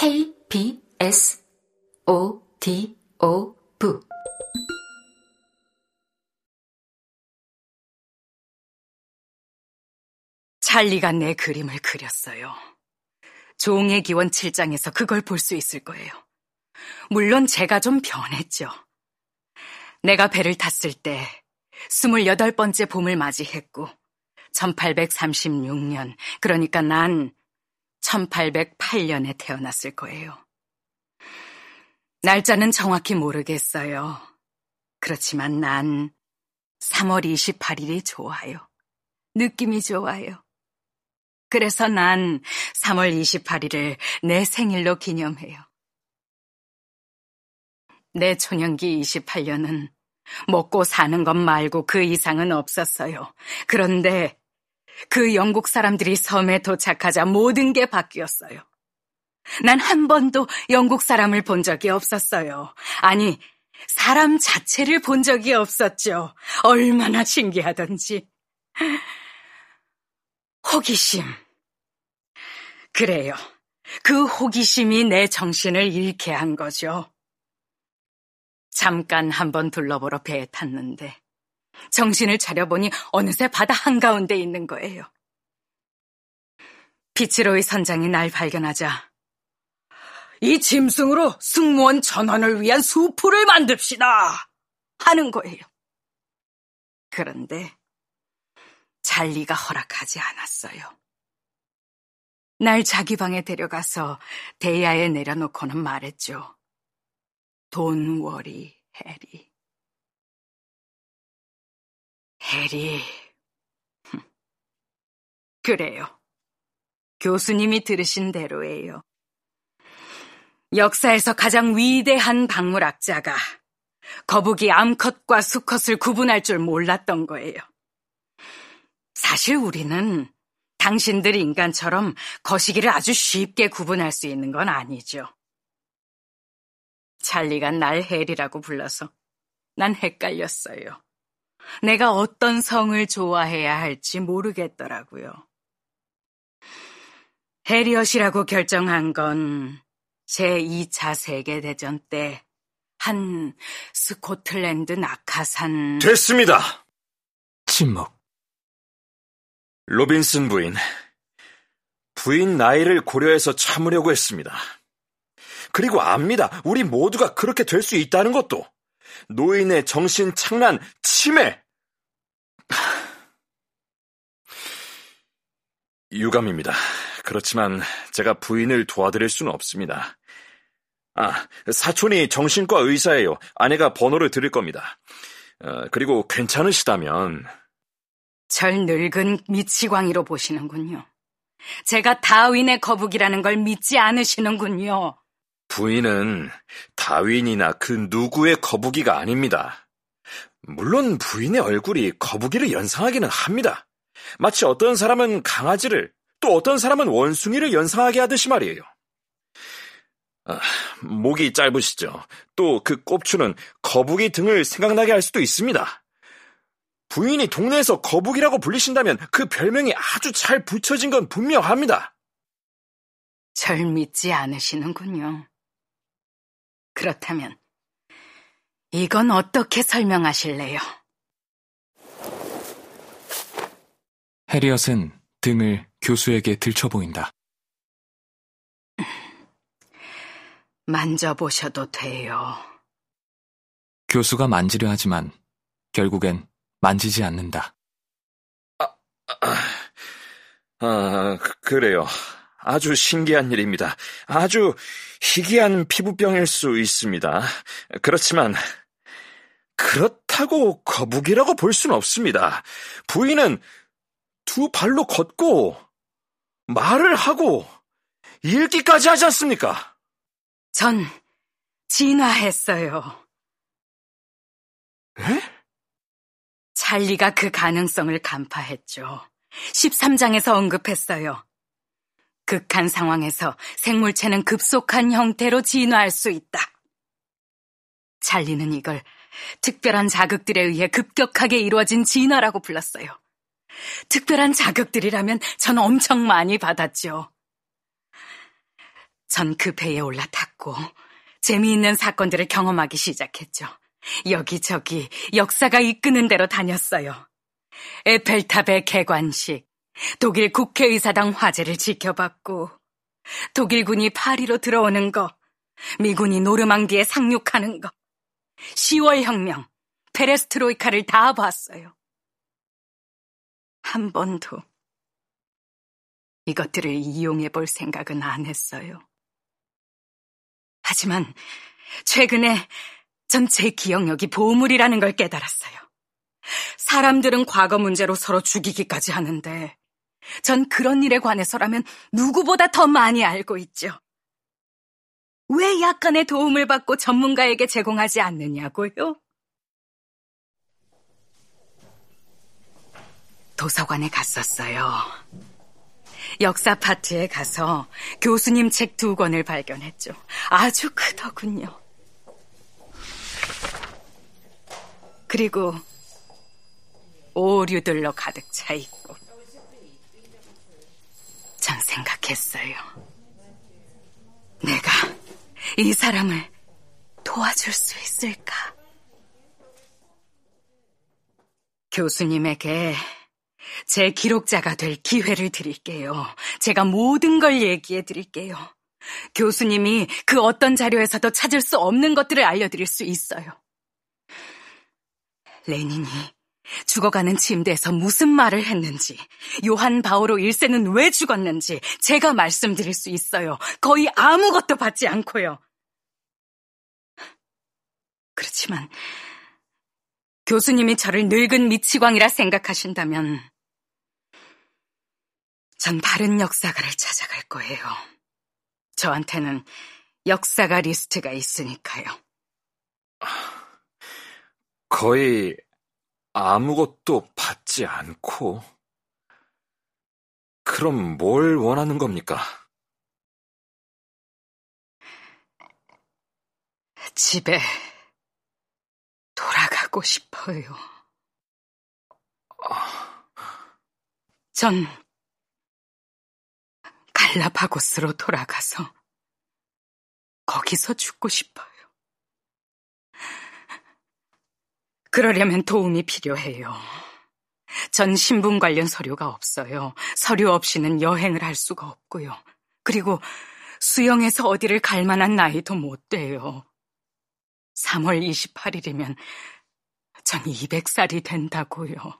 K, B, S, O, D, O, V. 찰리가 내 그림을 그렸어요. 종의 기원 7장에서 그걸 볼 수 있을 거예요. 물론 제가 좀 변했죠. 내가 배를 탔을 때 28번째 봄을 맞이했고 1836년, 그러니까 난 1808년에 태어났을 거예요. 날짜는 정확히 모르겠어요. 그렇지만 난 3월 28일이 좋아요. 느낌이 좋아요. 그래서 난 3월 28일을 내 생일로 기념해요. 내 초년기 28년은 먹고 사는 것 말고 그 이상은 없었어요. 그런데 그 영국 사람들이 섬에 도착하자 모든 게 바뀌었어요. 난 한 번도 영국 사람을 본 적이 없었어요. 아니, 사람 자체를 본 적이 없었죠. 얼마나 신기하던지. 호기심. 그래요. 그 호기심이 내 정신을 잃게 한 거죠. 잠깐 한번 둘러보러 배에 탔는데 정신을 차려보니 어느새 바다 한가운데 있는 거예요. 피치로이 선장이 날 발견하자 이 짐승으로 승무원 전원을 위한 수풀을 만듭시다 하는 거예요. 그런데 잘리가 허락하지 않았어요. 날 자기 방에 데려가서 대야에 내려놓고는 말했죠. 돈 워리 해리. 해리. 그래요. 교수님이 들으신 대로예요. 역사에서 가장 위대한 박물학자가 거북이 암컷과 수컷을 구분할 줄 몰랐던 거예요. 사실 우리는 당신들 인간처럼 거시기를 아주 쉽게 구분할 수 있는 건 아니죠. 찰리가 날 헬이라고 불러서 난 헷갈렸어요. 내가 어떤 성을 좋아해야 할지 모르겠더라고요. 해리엇이라고 결정한 건 제2차 세계대전 때 한 스코틀랜드 낙하산 됐습니다. 침묵. 로빈슨 부인. 부인 나이를 고려해서 참으려고 했습니다. 그리고 압니다. 우리 모두가 그렇게 될 수 있다는 것도. 노인의 정신 착란, 치매. 유감입니다. 그렇지만 제가 부인을 도와드릴 수는 없습니다. 아, 사촌이 정신과 의사예요. 아내가 번호를 드릴 겁니다. 어, 그리고 괜찮으시다면. 절 늙은 미치광이로 보시는군요. 제가 다윈의 거북이라는 걸 믿지 않으시는군요. 부인은 다윈이나 그 누구의 거북이가 아닙니다. 물론 부인의 얼굴이 거북이를 연상하기는 합니다. 마치 어떤 사람은 강아지를 또 어떤 사람은 원숭이를 연상하게 하듯이 말이에요. 아, 목이 짧으시죠. 또 그 꼽추는 거북이 등을 생각나게 할 수도 있습니다. 부인이 동네에서 거북이라고 불리신다면 그 별명이 아주 잘 붙여진 건 분명합니다. 절 믿지 않으시는군요. 그렇다면 이건 어떻게 설명하실래요? 해리엇은 등을 교수에게 들춰 보인다. 만져보셔도 돼요. 교수가 만지려 하지만 결국엔 만지지 않는다. 아, 아, 아, 그래요. 아주 신기한 일입니다. 아주 희귀한 피부병일 수 있습니다. 그렇지만 그렇다고 거북이라고 볼 수는 없습니다. 부인은 두 발로 걷고 말을 하고 읽기까지 하지 않습니까? 전 진화했어요. 에? 찰리가 그 가능성을 간파했죠. 13장에서 언급했어요. 극한 상황에서 생물체는 급속한 형태로 진화할 수 있다. 찰리는 이걸 특별한 자극들에 의해 급격하게 이루어진 진화라고 불렀어요. 특별한 자극들이라면 전 엄청 많이 받았죠. 전 그 배에 올라탔고 재미있는 사건들을 경험하기 시작했죠. 여기저기 역사가 이끄는 대로 다녔어요. 에펠탑의 개관식, 독일 국회의사당 화재를 지켜봤고, 독일군이 파리로 들어오는 거, 미군이 노르망디에 상륙하는 거, 10월 혁명, 페레스트로이카를 다 봤어요. 한 번도 이것들을 이용해 볼 생각은 안 했어요. 하지만 최근에 전 제 기억력이 보물이라는 걸 깨달았어요. 사람들은 과거 문제로 서로 죽이기까지 하는데 전 그런 일에 관해서라면 누구보다 더 많이 알고 있죠. 왜 약간의 도움을 받고 전문가에게 제공하지 않느냐고요? 도서관에 갔었어요. 역사 파트에 가서 교수님 책 두 권을 발견했죠. 아주 크더군요. 그리고 오류들로 가득 차 있고. 전 생각했어요. 내가 이 사람을 도와줄 수 있을까? 교수님에게 제 기록자가 될 기회를 드릴게요. 제가 모든 걸 얘기해 드릴게요. 교수님이 그 어떤 자료에서도 찾을 수 없는 것들을 알려드릴 수 있어요. 레닌이 죽어가는 침대에서 무슨 말을 했는지, 요한 바오로 1세는 왜 죽었는지 제가 말씀드릴 수 있어요. 거의 아무것도 받지 않고요. 그렇지만 교수님이 저를 늙은 미치광이라 생각하신다면 전 바른 역사가를 찾아갈 거예요. 저한테는 역사가 리스트가 있으니까요. 거의 아무것도 받지 않고, 그럼 뭘 원하는 겁니까? 집에 돌아가고 싶어요. 전 갈라파고스로 돌아가서 거기서 죽고 싶어요. 그러려면 도움이 필요해요. 전 신분 관련 서류가 없어요. 서류 없이는 여행을 할 수가 없고요. 그리고 수영에서 어디를 갈 만한 나이도 못 돼요. 3월 28일이면 전 200살이 된다고요.